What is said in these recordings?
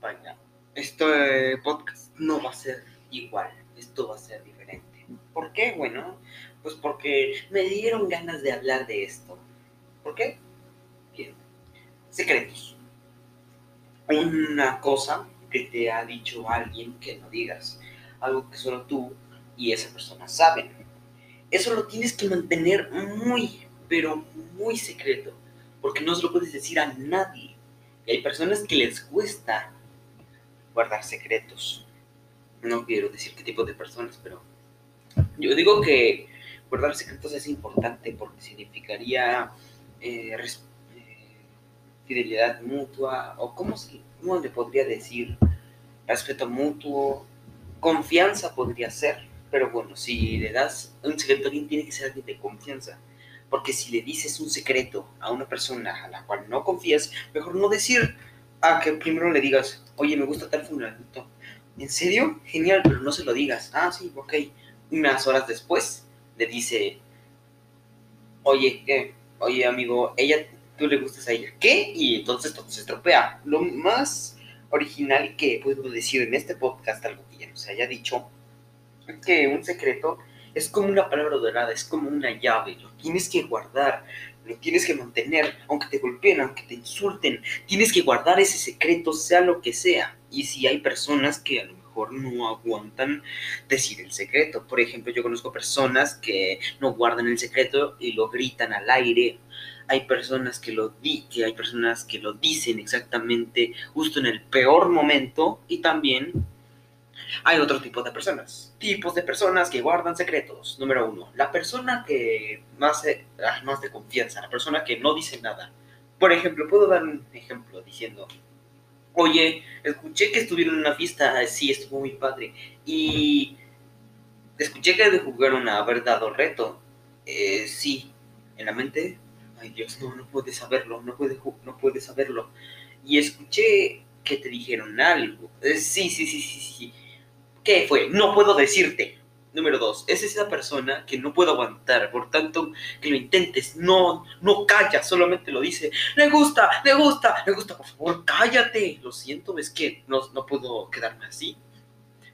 Vaya, este podcast no va a ser igual, esto va a ser diferente. ¿Por qué? Bueno, pues porque me dieron ganas de hablar de esto. ¿Por qué? Bien. Secretos. Una cosa que te ha dicho alguien que no digas. Algo que solo tú y esa persona saben. Eso lo tienes que mantener muy, pero muy secreto. Porque no se lo puedes decir a nadie. Y hay personas que les cuesta guardar secretos. No quiero decir qué tipo de personas, pero yo digo que guardar secretos es importante porque significaría eh, eh, fidelidad mutua, o cómo, se, le podría decir, respeto mutuo, confianza podría ser, pero bueno, si le das un secreto a alguien, tiene que ser alguien de confianza. Porque si le dices un secreto a una persona a la cual no confías, mejor no decir a que primero le digas, oye, me gusta tal fulanito. ¿En serio? Genial, pero no se lo digas. Ah, sí, ok. Unas horas después le dice, oye, ¿qué? Oye, amigo, ella, tú le gustas a ella. ¿Qué? Y entonces todo se estropea. Lo más original que puedo decir en este podcast, algo que ya no se haya dicho, es que un secreto es como una palabra dorada, es como una llave, lo tienes que guardar, lo tienes que mantener, aunque te golpeen, aunque te insulten, tienes que guardar ese secreto, sea lo que sea. Y si hay personas que a lo mejor no aguantan decir el secreto, por ejemplo, yo conozco personas que no guardan el secreto y lo gritan al aire. Hay personas que lo di que hay personas que lo dicen exactamente justo en el peor momento y también hay otro tipo de personas. Tipos de personas que guardan secretos. Número uno, la persona que más, ah, más de confianza, la persona que no dice nada. Por ejemplo, puedo dar un ejemplo diciendo, oye, escuché que estuvieron en una fiesta, sí, estuvo muy padre. Y escuché que jugaron a haber dado reto. Eh, sí, en la mente, ay Dios, no, no puedes saberlo, no puedes, no puedes saberlo. Y escuché que te dijeron algo. Eh, sí, sí, sí, sí, sí. ¿Qué fue? No puedo decirte. Número dos, es esa persona que no puedo aguantar, por tanto que lo intentes, no, no calla, solamente lo dice, le gusta, le gusta, le gusta, por favor, cállate, lo siento, es que no, no puedo quedarme así.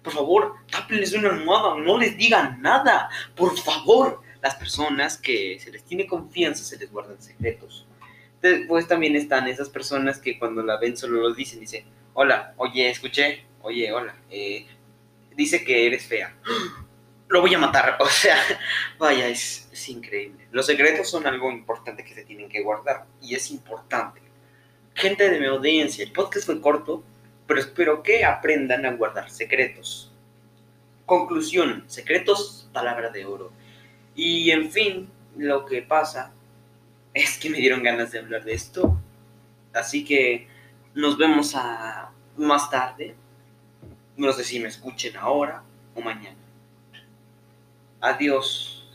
Por favor, tápenles una almohada, no les digan nada, por favor. Las personas que se les tiene confianza se les guardan secretos. Después también están esas personas que cuando la ven solo lo dicen, dicen, hola, oye, escuché, oye, hola, eh, dice que eres fea. Lo voy a matar. O sea, vaya, es, es increíble. Los secretos son algo importante que se tienen que guardar. Y es importante. Gente de mi audiencia, el podcast fue corto, pero espero que aprendan a guardar secretos. Conclusión, secretos, palabra de oro. Y en fin, lo que pasa es que me dieron ganas de hablar de esto. Así que nos vemos a más tarde. No sé si me escuchen ahora o mañana. Adiós.